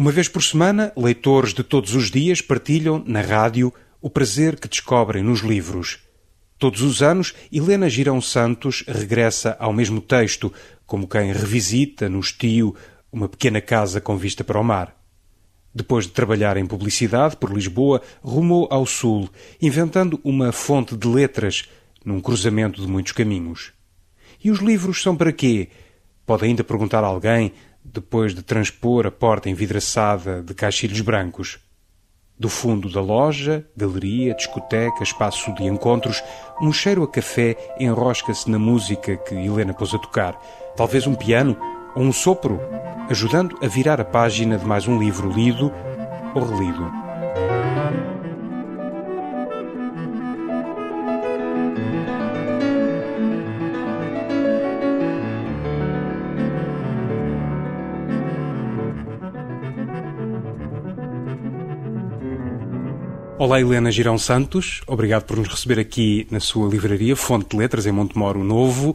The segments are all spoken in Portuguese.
Uma vez por semana, leitores de todos os dias partilham, na rádio, o prazer que descobrem nos livros. Todos os anos, Helena Girão Santos regressa ao mesmo texto, como quem revisita, no estio, uma pequena casa com vista para o mar. Depois de trabalhar em publicidade por Lisboa, rumou ao sul, inventando uma fonte de letras num cruzamento de muitos caminhos. E os livros são para quê? Pode ainda perguntar alguém depois de transpor a porta envidraçada de caixilhos brancos. Do fundo da loja, galeria, discoteca, espaço de encontros, um cheiro a café enrosca-se na música que Helena pôs a tocar. Talvez um piano ou um sopro, ajudando a virar a página de mais um livro lido ou relido. Olá, Helena Girão Santos. Obrigado por nos receber aqui na sua livraria Fonte de Letras, em Montemoro Novo.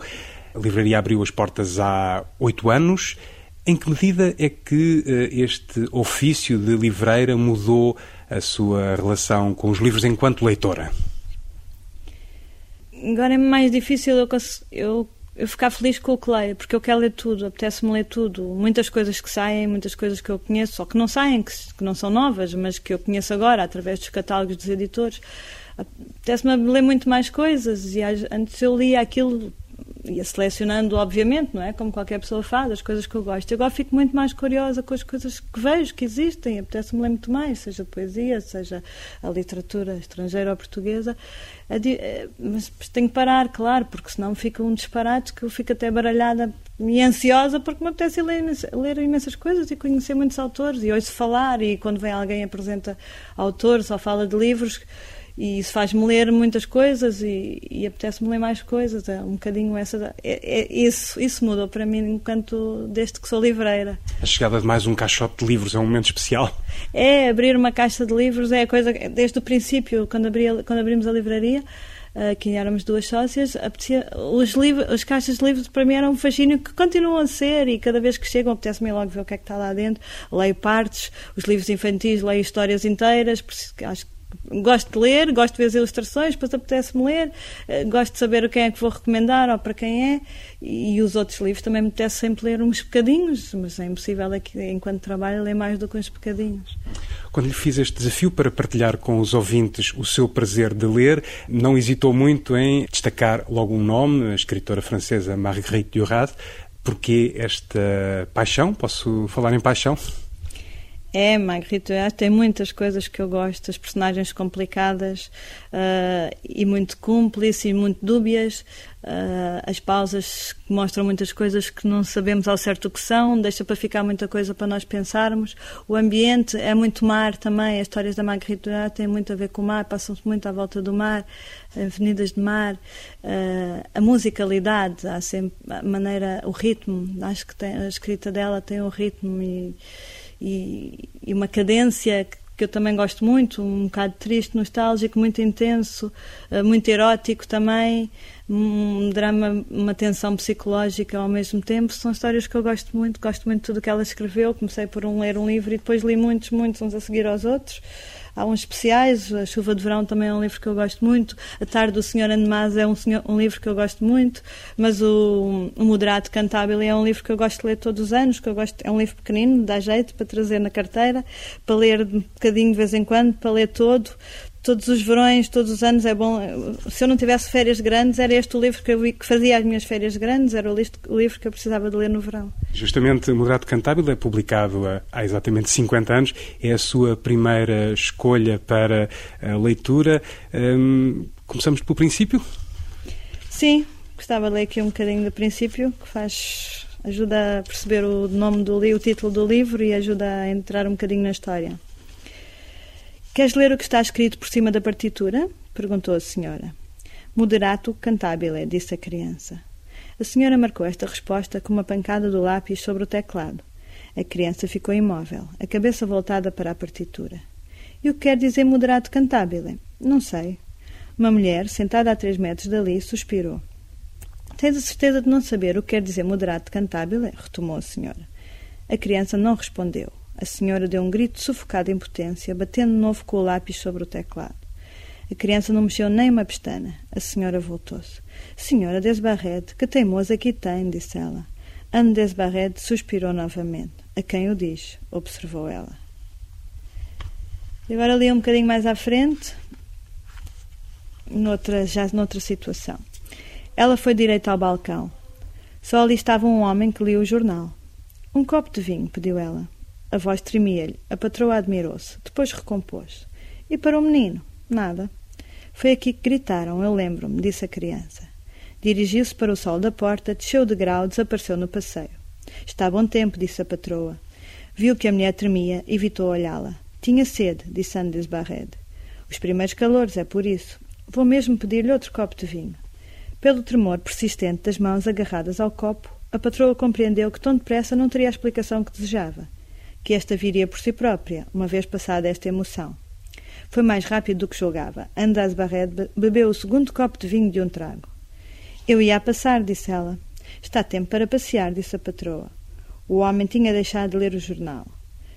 A livraria abriu as portas há oito anos. Em que medida é que uh, este ofício de livreira mudou a sua relação com os livros enquanto leitora? Agora é mais difícil eu, eu eu ficar feliz com o que leio, porque eu quero ler tudo, apetece-me ler tudo. Muitas coisas que saem, muitas coisas que eu conheço, ou que não saem, que, que não são novas, mas que eu conheço agora, através dos catálogos dos editores. Apetece-me ler muito mais coisas, e antes eu lia aquilo ia selecionando, obviamente, não é? Como qualquer pessoa faz, as coisas que eu gosto. Eu agora fico muito mais curiosa com as coisas que vejo, que existem, apetece-me ler muito mais, seja a poesia, seja a literatura estrangeira ou portuguesa. Eh, mas tenho que parar, claro, porque senão fica um disparate que eu fico até baralhada e ansiosa porque me apetece ler, ler imensas coisas e conhecer muitos autores e ouço falar e quando vem alguém apresenta autores ou fala de livros e isso faz-me ler muitas coisas e, e apetece-me ler mais coisas. É um bocadinho essa. É, é, isso, isso mudou para mim enquanto desde que sou livreira. A chegada de mais um caixote de livros é um momento especial? É, abrir uma caixa de livros é a coisa. Desde o princípio, quando, abri, quando abrimos a livraria. Aqui éramos duas sócias, apetecia, os, livros, as caixas de livros para mim eram um fascínio que continuam a ser e cada vez que chegam apetece-me logo ver o que é que está lá dentro. Leio partes, os livros infantis, leio histórias inteiras, acho que gosto de ler, gosto de ver as ilustrações, depois apetece-me ler, eh, gosto de saber quem é que vou recomendar ou para quem é, e os outros livros também me apetece sempre ler uns bocadinhos, mas é impossível aqui, enquanto trabalho, ler mais do que uns bocadinhos. Quando lhe fiz este desafio para partilhar com os ouvintes o seu prazer de ler, não hesitou muito em destacar logo um nome, a escritora francesa Marguerite Duras. Porquê esta paixão? Posso falar em paixão? É, Marguerite tem muitas coisas que eu gosto, as personagens complicadas uh, e muito cúmplices e muito dúbias, uh, as pausas que mostram muitas coisas que não sabemos ao certo o que são, deixa para ficar muita coisa para nós pensarmos. O ambiente é muito mar também, as histórias da Marguerite têm muito a ver com o mar, passam-se muito à volta do mar, avenidas de mar, uh, a musicalidade, há sempre a maneira, o ritmo, acho que tem, a escrita dela tem um ritmo e e, e uma cadência que, eu também gosto muito, um bocado triste, nostálgico, muito intenso, eh, muito erótico também, um drama, uma tensão psicológica ao mesmo tempo. São histórias que eu gosto muito, gosto muito de tudo que ela escreveu. Comecei por um ler um livro e depois li muitos, muitos, uns a seguir aos outros. Há uns especiais, A Chuva de Verão também é um livro que eu gosto muito, A Tarde do Senhor Anemaz é um, senhor, um livro que eu gosto muito, mas o, o Moderado Cantável é um livro que eu gosto de ler todos os anos, que eu gosto, é um livro pequenino, dá jeito para trazer na carteira, para ler um bocadinho de vez em quando, para ler todo, todos os verões, todos os anos é bom. Se eu não tivesse férias grandes, era este o livro que, eu, que fazia as minhas férias grandes, era o, o, livro que eu precisava de ler no verão. Justamente Moderado Cantábil é publicado há, há, exatamente 50 anos, é a sua primeira escolha para a leitura. Hum, começamos pelo princípio? Sim, gostava de ler aqui um bocadinho do princípio, que faz ajuda a perceber o nome do livro, o título do livro e ajuda a entrar um bocadinho na história. Queres ler o que está escrito por cima da partitura? perguntou a senhora. Moderato cantabile, disse a criança. A senhora marcou esta resposta com uma pancada do lápis sobre o teclado. A criança ficou imóvel, a cabeça voltada para a partitura. E o que quer dizer moderato cantabile? Não sei. Uma mulher, sentada a três metros dali, suspirou. Tens a certeza de não saber o que quer dizer moderato cantabile? retomou a senhora. A criança não respondeu. A senhora deu um grito sufocado em potência, batendo de novo com o lápis sobre o teclado. A criança não mexeu nem uma pestana. A senhora voltou-se. Senhora Desbarred, que teimosa aqui tem, disse ela. Anne Desbarred suspirou novamente. A quem o diz? observou ela. E agora ali um bocadinho mais à frente, noutra, já noutra situação. Ela foi direita ao balcão. Só ali estava um homem que lia o jornal. Um copo de vinho, pediu ela. A voz tremia-lhe. A patroa admirou-se. Depois recompôs. E para o menino? Nada. Foi aqui que gritaram, eu lembro-me, disse a criança. Dirigiu-se para o sol da porta, desceu o degrau, desapareceu no passeio. Está bom tempo, disse a patroa. Viu que a mulher tremia, evitou olhá-la. Tinha sede, disse Andes Barred. Os primeiros calores, é por isso. Vou mesmo pedir-lhe outro copo de vinho. Pelo tremor persistente das mãos agarradas ao copo, a patroa compreendeu que tão depressa não teria a explicação que desejava, que esta viria por si própria, uma vez passada esta emoção. Foi mais rápido do que julgava. Andas Barret bebeu o segundo copo de vinho de um trago. Eu ia a passar, disse ela. Está tempo para passear, disse a patroa. O homem tinha deixado de ler o jornal.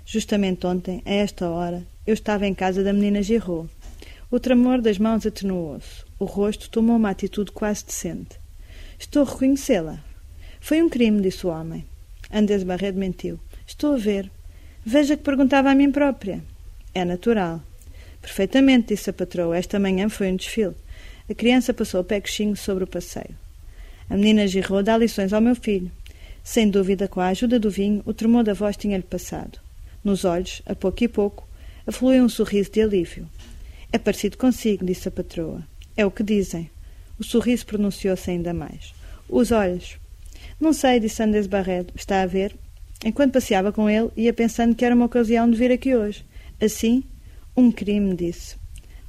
Justamente ontem, a esta hora, eu estava em casa da menina Girot. O tremor das mãos atenuou-se. O rosto tomou uma atitude quase decente. Estou a reconhecê-la. Foi um crime, disse o homem. Andes Barret mentiu. Estou a ver. Veja que perguntava a mim própria. É natural. Perfeitamente, disse a patroa. Esta manhã foi um desfile. A criança passou o pé coxinho sobre o passeio. A menina Girou dá lições ao meu filho. Sem dúvida, com a ajuda do vinho, o tremor da voz tinha-lhe passado. Nos olhos, a pouco e pouco, afluiu um sorriso de alívio. É parecido consigo, disse a patroa. É o que dizem. O sorriso pronunciou-se ainda mais. Os olhos. Não sei, disse Andes Barredo. Está a ver? Enquanto passeava com ele, ia pensando que era uma ocasião de vir aqui hoje. Assim, um crime, disse.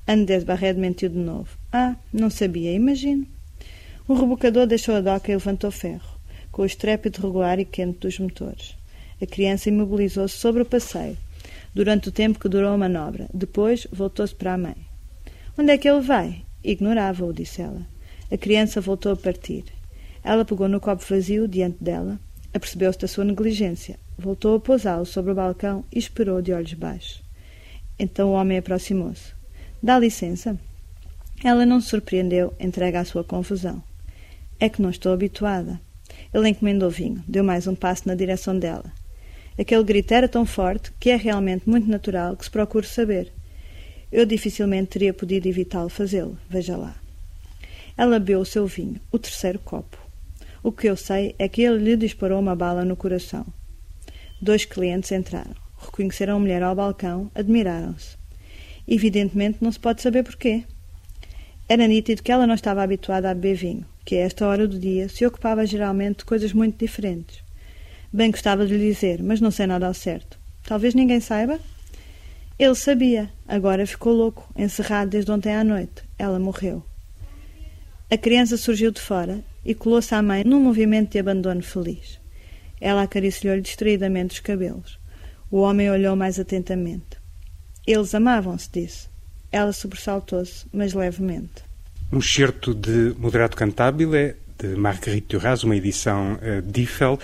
Andes Barredo mentiu de novo. Ah, não sabia, imagino. O rebocador deixou a doca e levantou ferro, com o estrépito regular e quente dos motores. A criança imobilizou-se sobre o passeio, durante o tempo que durou a manobra. Depois voltou-se para a mãe. Onde é que ele vai? Ignorava-o, disse ela. A criança voltou a partir. Ela pegou no copo vazio diante dela, apercebeu-se da sua negligência, voltou a pousá-lo sobre o balcão e esperou de olhos baixos. Então o homem aproximou-se. Dá licença. Ela não se surpreendeu, entrega à sua confusão. É que não estou habituada. Ele encomendou vinho, deu mais um passo na direção dela. Aquele grito era tão forte que é realmente muito natural que se procure saber. Eu dificilmente teria podido evitá-lo fazê-lo, veja lá. Ela bebeu o seu vinho, o terceiro copo. O que eu sei é que ele lhe disparou uma bala no coração. Dois clientes entraram. Reconheceram a mulher ao balcão, admiraram-se. Evidentemente não se pode saber porquê. Era nítido que ela não estava habituada a beber vinho, que a esta hora do dia se ocupava geralmente de coisas muito diferentes. Bem gostava de lhe dizer, mas não sei nada ao certo. Talvez ninguém saiba? Ele sabia. Agora ficou louco, encerrado desde ontem à noite. Ela morreu. A criança surgiu de fora e colou-se à mãe num movimento de abandono feliz. Ela acariciou-lhe distraidamente os cabelos. O homem olhou mais atentamente. Eles amavam-se, disse. Ela sobressaltou-se, mas levemente. Um excerto de Moderado Cantabile, de Marguerite Duras, uma edição uh, Diffel,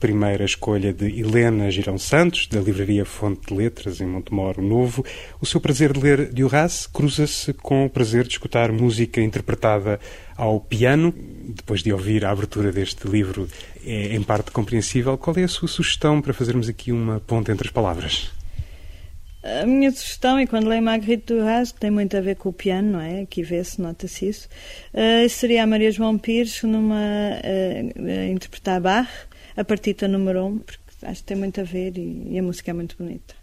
primeira escolha de Helena Girão Santos, da livraria Fonte de Letras, em Montemoro Novo. O seu prazer de ler Duras cruza-se com o prazer de escutar música interpretada ao piano. Depois de ouvir a abertura deste livro, é em parte compreensível. Qual é a sua sugestão para fazermos aqui uma ponte entre as palavras? A minha sugestão, e quando leio Marguerite Duras, que tem muito a ver com o piano, não é? Aqui vê-se, nota-se isso, uh, seria a Maria João Pires numa uh, interpretar Bach, a partita número 1, um, porque acho que tem muito a ver e, e a música é muito bonita.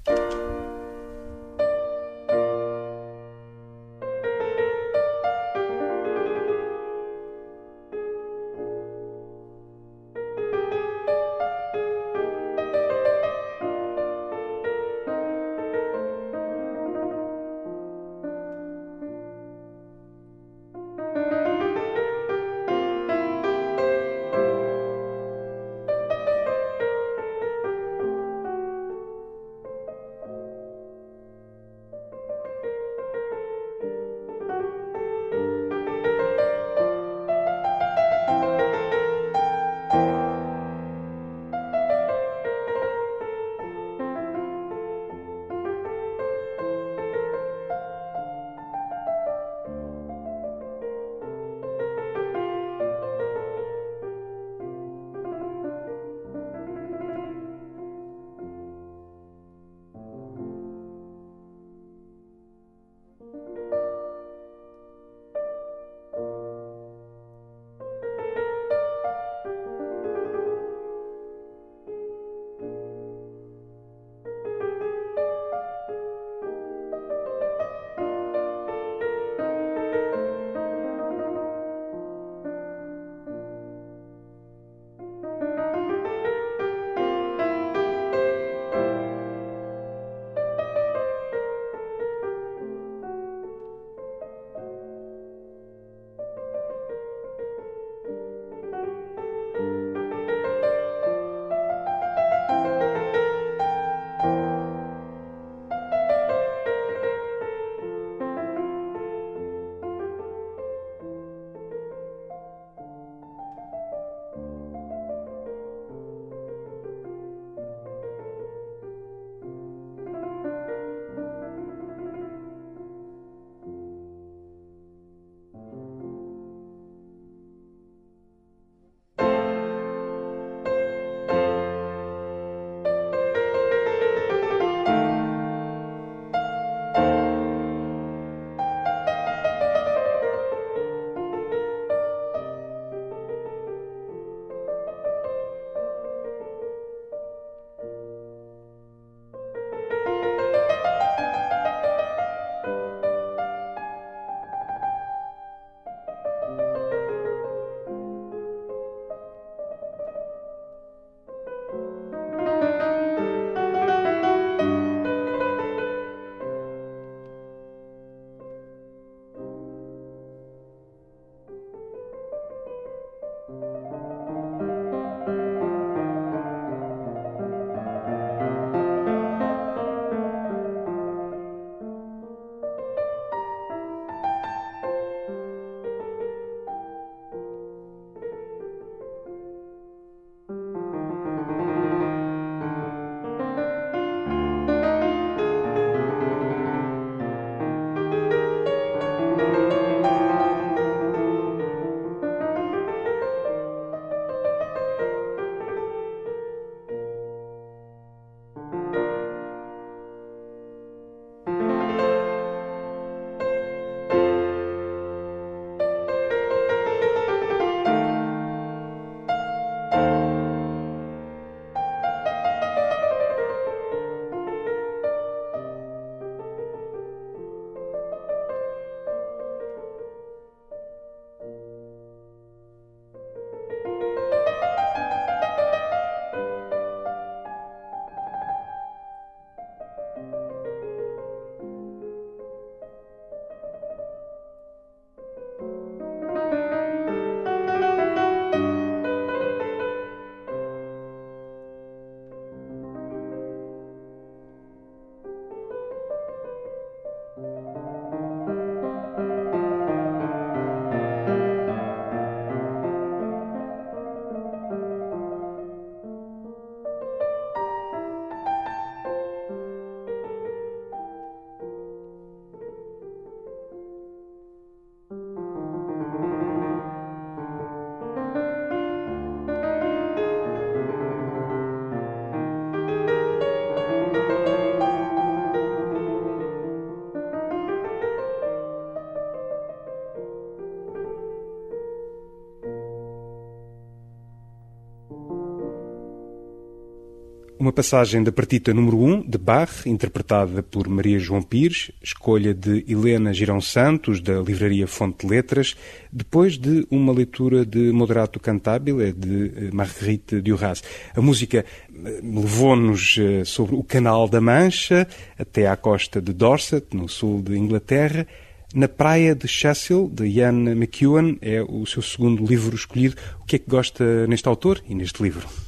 Uma passagem da partita número 1 de Bach, interpretada por Maria João Pires, escolha de Helena Girão Santos, da livraria Fonte de Letras, depois de uma leitura de Moderato Cantabile, de eh, Marguerite Duras. A música eh, levou-nos eh, sobre o Canal da Mancha, até à costa de Dorset, no sul de Inglaterra, na Praia de Cecil, de Ian McEwan, é o seu segundo livro escolhido. O que é que gosta neste autor e neste livro?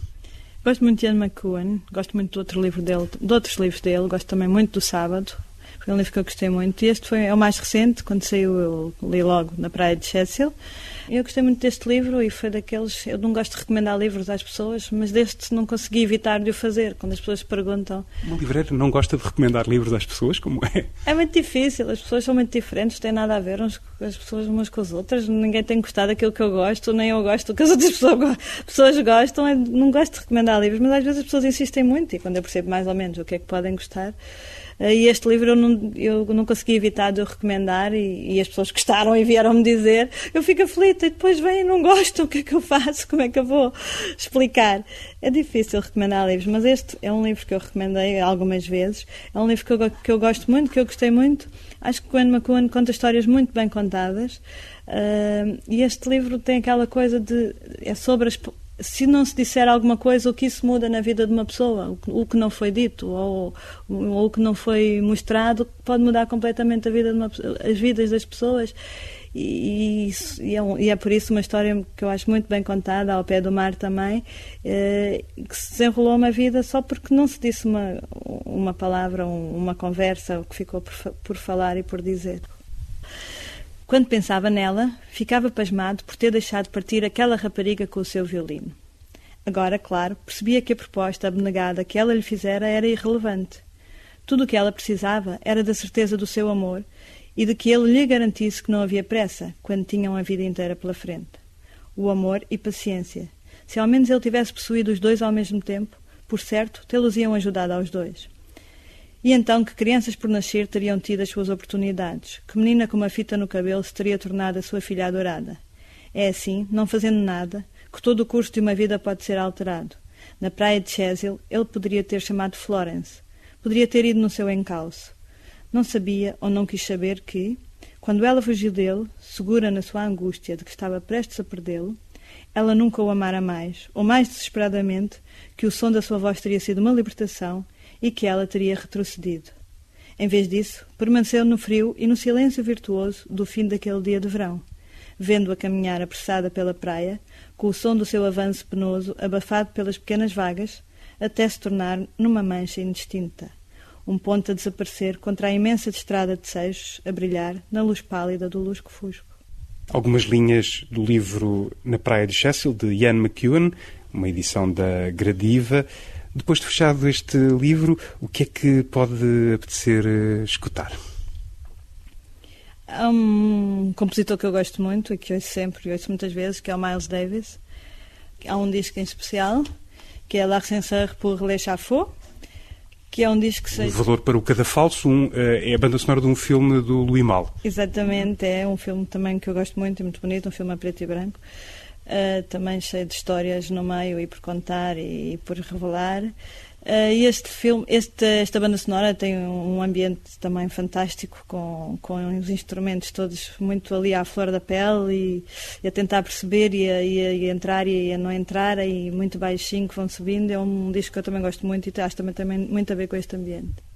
Gosto muito de Ian McEwan, gosto muito do outro livro dele, de outros livros dele, gosto também muito do Sábado, foi um livro que eu gostei muito. Este foi, é o mais recente, quando saiu eu li logo na Praia de Cecil. Eu gostei muito deste livro e foi daqueles. Eu não gosto de recomendar livros às pessoas, mas deste não consegui evitar de o fazer. Quando as pessoas perguntam. Uma livreira não gosta de recomendar livros às pessoas? Como é? É muito difícil. As pessoas são muito diferentes, têm nada a ver uns, as pessoas umas com as outras. Ninguém tem gostado daquilo que eu gosto, nem eu gosto do que as outras pessoas, pessoas gostam. Eu não gosto de recomendar livros, mas às vezes as pessoas insistem muito e quando eu percebo mais ou menos o que é que podem gostar. Eh, e este livro eu não, eu não consegui evitar de recomendar e, e as pessoas gostaram e vieram-me dizer. Eu fico aflita e depois vêm e não gostam. O que é que eu faço? Como é que eu vou explicar? É difícil recomendar livros, mas este é um livro que eu recomendei algumas vezes. É um livro que eu, que eu gosto muito, que eu gostei muito. Acho que o Anne McCowan conta histórias muito bem contadas. Uh, e este livro tem aquela coisa de. é sobre as se não se disser alguma coisa, o que isso muda na vida de uma pessoa, o que não foi dito ou, ou o que não foi mostrado, pode mudar completamente a vida de uma, as vidas das pessoas. E, e, é um, e, é por isso uma história que eu acho muito bem contada, ao pé do mar também, eh, que se desenrolou uma vida só porque não se disse uma, uma palavra, uma conversa, o que ficou por, por falar e por dizer. Quando pensava nela, ficava pasmado por ter deixado partir aquela rapariga com o seu violino. Agora, claro, percebia que a proposta abnegada que ela lhe fizera era irrelevante. Tudo o que ela precisava era da certeza do seu amor e de que ele lhe garantisse que não havia pressa quando tinham a vida inteira pela frente. O amor e paciência. Se ao menos ele tivesse possuído os dois ao mesmo tempo, por certo, tê-los iam ajudado aos dois. E então que crianças por nascer teriam tido as suas oportunidades, que menina com uma fita no cabelo se teria tornado a sua filha adorada. É assim, não fazendo nada, que todo o curso de uma vida pode ser alterado. Na praia de Chesil, ele poderia ter chamado Florence. Poderia ter ido no seu encalço. Não sabia ou não quis saber que, quando ela fugiu dele, segura na sua angústia de que estava prestes a perdê-lo, ela nunca o amara mais, ou mais desesperadamente, que o som da sua voz teria sido uma libertação e que ela teria retrocedido. Em vez disso, permaneceu no frio e no silêncio virtuoso do fim daquele dia de verão, vendo-a caminhar apressada pela praia, com o som do seu avanço penoso abafado pelas pequenas vagas, até se tornar numa mancha indistinta, um ponto a desaparecer contra a imensa estrada de seixos a brilhar na luz pálida do lusco-fusco. Algumas linhas do livro Na Praia de Cecil, de Ian McEwan, uma edição da Gradiva. Depois de fechado este livro, o que é que pode apetecer eh, escutar? Há um compositor que eu gosto muito e que ouço sempre, e ouço muitas vezes, que é o Miles Davis. Há um disco em especial, que é L'Ascenseur pour les Chaffaux, que é um disco que... O Valor para o Cadafalso um, eh, é a banda sonora de um filme do Louis Mal. Exatamente, é um filme também que eu gosto muito, é muito bonito, um filme a preto e branco uh, também cheio de histórias no meio e por contar e, e por revelar. Uh, este filme, este, esta banda sonora tem um ambiente também fantástico, com, com os instrumentos todos muito ali à flor da pele e, e a tentar perceber e a, e a, entrar e a não entrar, e muito baixinho que vão subindo. É um disco que eu também gosto muito e acho também tem muito a ver com este ambiente.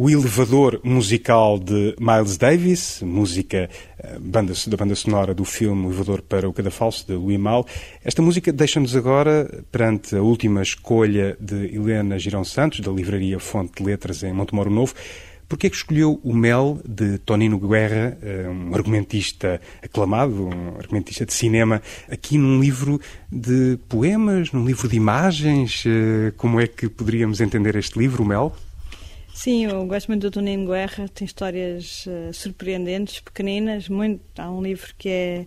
O Elevador musical de Miles Davis, música eh, banda, da banda sonora do filme O Elevador para o Cadafalso, de Louis Mal. Esta música deixa-nos agora perante a última escolha de Helena Girão Santos, da livraria Fonte de Letras em Montemoro Novo. Porquê é que escolheu o Mel, de Tonino Guerra, eh, um argumentista aclamado, um argumentista de cinema, aqui num livro de poemas, num livro de imagens? Eh, como é que poderíamos entender este livro, o Mel? Sim, eu gosto muito do Tonino Guerra, tem histórias uh, surpreendentes, pequeninas. Muito, há um livro que, é,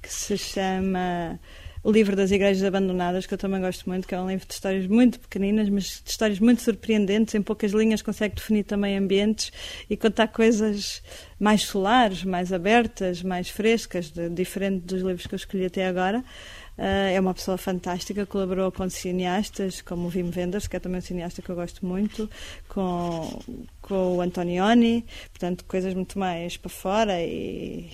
que se chama O Livro das Igrejas Abandonadas, que eu também gosto muito, que é um livro de histórias muito pequeninas, mas de histórias muito surpreendentes. Em poucas linhas consegue definir também ambientes e contar coisas mais solares, mais abertas, mais frescas, de, diferente dos livros que eu escolhi até agora. Uh, é uma pessoa fantástica, colaborou com cineastas como o Wim Wenders, que é também um cineasta que eu gosto muito, com, com o Antonioni, portanto, coisas muito mais para fora e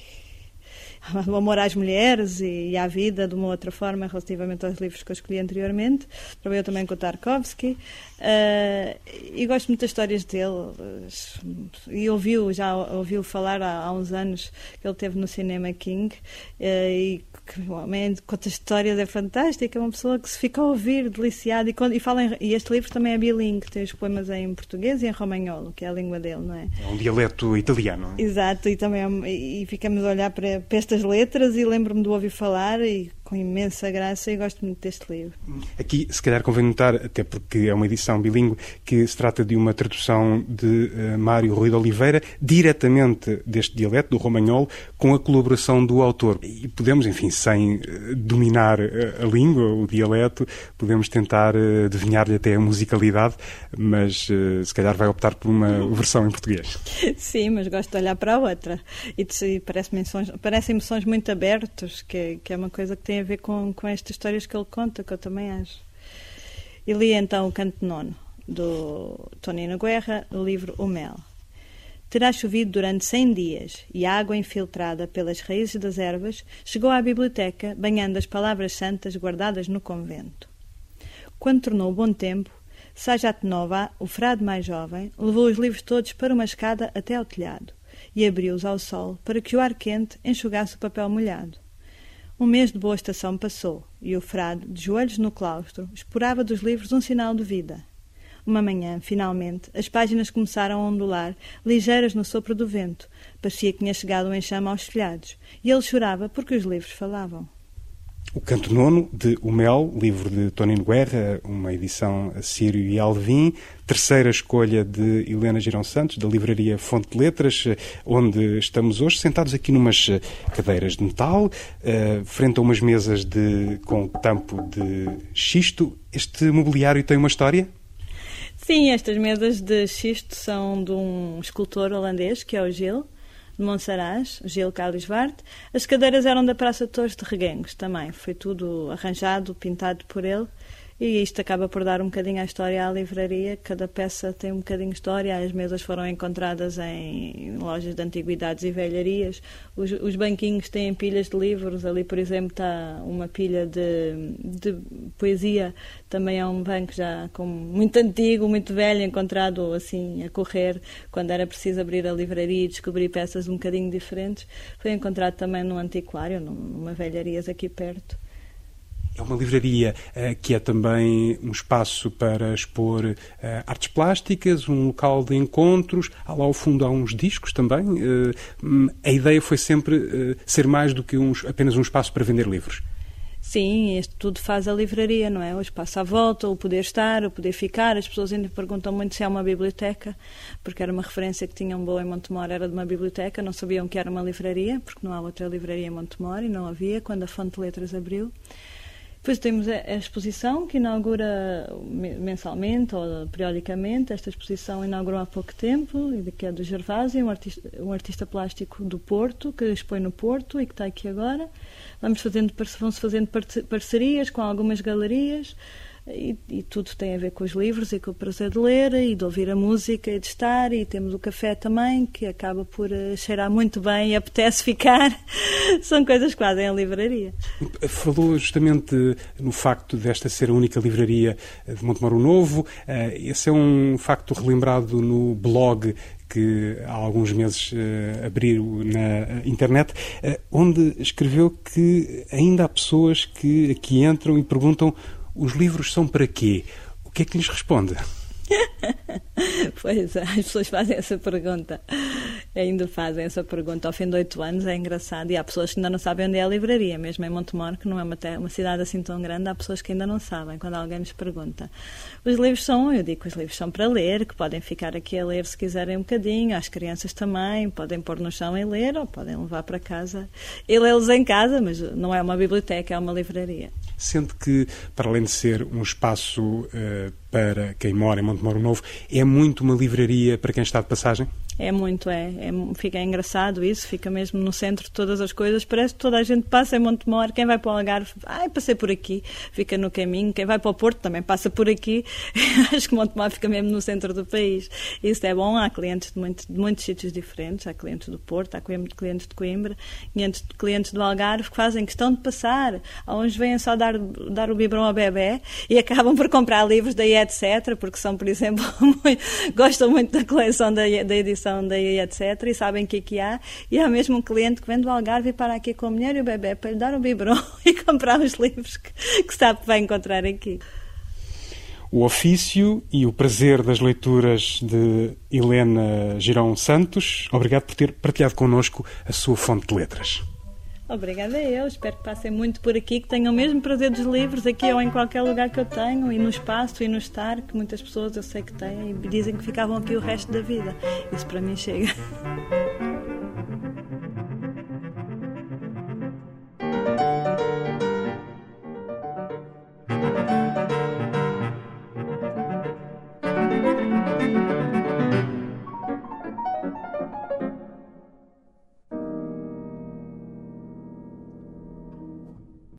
o amor às mulheres e, à vida de uma outra forma relativamente aos livros que eu escolhi anteriormente. Trabalhou também com o Tarkovsky uh, e gosto muito das histórias dele. E ouviu, já ouviu falar há, há uns anos que ele teve no Cinema King uh, e que realmente conta histórias, é fantástica, é uma pessoa que se fica a ouvir, deliciada, e, e, fala em, e este livro também é bilingue, tem os poemas em português e em romagnolo, que é a língua dele, não é? É um dialeto italiano. Exato, e também é, e ficamos a olhar para, para estas letras e lembro-me de ouvir falar e com imensa graça e gosto muito deste livro. Aqui, se calhar, convém notar, até porque é uma edição bilíngue, que se trata de uma tradução de uh, Mário Rui de Oliveira, diretamente deste dialeto, do romagnolo, com a colaboração do autor. E podemos, enfim, sem uh, dominar uh, a língua, o dialeto, podemos tentar uh, adivinhar-lhe até a musicalidade, mas se calhar vai optar por uma versão em português. Sim, mas gosto de olhar para a outra. E, e parecem-me sons, parecem sons muito abertos, que, que é uma coisa que tem a ver com, com estas histórias que ele conta, que eu também acho. E li então o Canto Nono, do Tonino Guerra, o livro O Mel. Terá chovido durante cem dias e a água infiltrada pelas raízes das ervas chegou à biblioteca, banhando as palavras santas guardadas no convento. Quando tornou o bom tempo, Sajat Nova, o frade mais jovem, levou os livros todos para uma escada até ao telhado e abriu-os ao sol para que o ar quente enxugasse o papel molhado. Um mês de boa estação passou, e o frade, de joelhos no claustro, explorava dos livros um sinal de vida. Uma manhã, finalmente, as páginas começaram a ondular, ligeiras no sopro do vento. Parecia que tinha chegado um enxame aos telhados, e ele chorava porque os livros falavam. O Canto Nono, de O Mel, livro de Tonino Guerra, uma edição a Sírio e Alvim. Terceira escolha de Helena Girão Santos, da livraria Fonte de Letras, onde estamos hoje, sentados aqui numas cadeiras de metal, uh, frente a umas mesas de, com tampo de xisto. Este mobiliário tem uma história? Sim, estas mesas de xisto são de um escultor holandês, que é o Gil de Monsaraz, Gil Carlos Varte. As cadeiras eram da Praça de Torres de Reguengos também. Foi tudo arranjado, pintado por ele. E isto acaba por dar um bocadinho à história à livraria. Cada peça tem um bocadinho de história. As mesas foram encontradas em lojas de antiguidades e velharias. Os, os banquinhos têm pilhas de livros. Ali, por exemplo, está uma pilha de, de poesia. Também é um banco já com, muito antigo, muito velho, encontrado assim a correr quando era preciso abrir a livraria e descobrir peças um bocadinho diferentes. Foi encontrado também num antiquário, numa velharias aqui perto. É uma livraria uh, que é também um espaço para expor uh, artes plásticas, um local de encontros. Há lá ao fundo há uns discos também. Uh, a ideia foi sempre ser mais do que apenas um espaço para vender livros. Sim, isto tudo faz a livraria, não é? O espaço à volta, o poder estar, o poder ficar. As pessoas ainda perguntam muito se é uma biblioteca, porque era uma referência que tinham boa em Montemor, era de uma biblioteca, não sabiam que era uma livraria, porque não há outra livraria em Montemor e não havia quando a Fonte de Letras abriu. Depois temos a, exposição que inaugura mensalmente ou periodicamente. Esta exposição inaugurou há pouco tempo, que é do Gervásio, um artista, um artista plástico do Porto, que expõe no Porto e que está aqui agora. Vamos fazendo, vão-se fazendo parcerias com algumas galerias. E, e, tudo tem a ver com os livros e com o prazer de ler e de ouvir a música e de estar. E temos o café também, que acaba por uh, cheirar muito bem e apetece ficar. São coisas fazem a livraria. Falou justamente no facto desta ser a única livraria de Montemoro Novo. Uh, esse é um facto relembrado no blog que há alguns meses uh, abriu na internet, uh, onde escreveu que ainda há pessoas que aqui entram e perguntam os livros são para quê? O que é que lhes responde? pois, as pessoas fazem essa pergunta. Ainda fazem essa pergunta. Ao fim de oito anos é engraçado. E há pessoas que ainda não sabem onde é a livraria, mesmo em Montemor, que não é uma, uma cidade assim tão grande, há pessoas que ainda não sabem quando alguém nos pergunta. Os livros são, eu digo que os livros são para ler, que podem ficar aqui a ler se quiserem um bocadinho, as crianças também, podem pôr no chão e ler, ou podem levar para casa e lê-los em casa, mas não é uma biblioteca, é uma livraria. Sente que, para além de ser um espaço uh, para quem mora em Montemoro Novo, é muito uma livraria para quem está de passagem? É muito, é, é, Fica engraçado isso, fica mesmo no centro de todas as coisas. Parece que toda a gente passa em Montemor. Quem vai para o Algarve, ai, passei por aqui, fica no caminho. Quem vai para o Porto também passa por aqui. Acho que Montemor fica mesmo no centro do país. Isso é bom. Há clientes de, muito, de muitos sítios diferentes. Há clientes do Porto, há clientes de Coimbra, clientes do Algarve que fazem questão de passar. Há vêm só dar, dar o biberon ao bebê e acabam por comprar livros daí, etc. Porque são, por exemplo, gostam muito da coleção da, da edição alimentação daí, etc. E sabem o que é que há. E há mesmo um cliente que vem do Algarve e para aqui com a mulher e o bebê para lhe dar um biberon e comprar os livros que, que sabe que vai encontrar aqui. O ofício e o prazer das leituras de Helena Girão Santos. Obrigado por ter partilhado connosco a sua fonte de letras. Obrigada eu, espero que passem muito por aqui, que tenham o mesmo prazer dos livros aqui ou em qualquer lugar que eu tenho e no espaço e no estar, que muitas pessoas eu sei que têm e dizem que ficavam aqui o resto da vida. Isso para mim chega.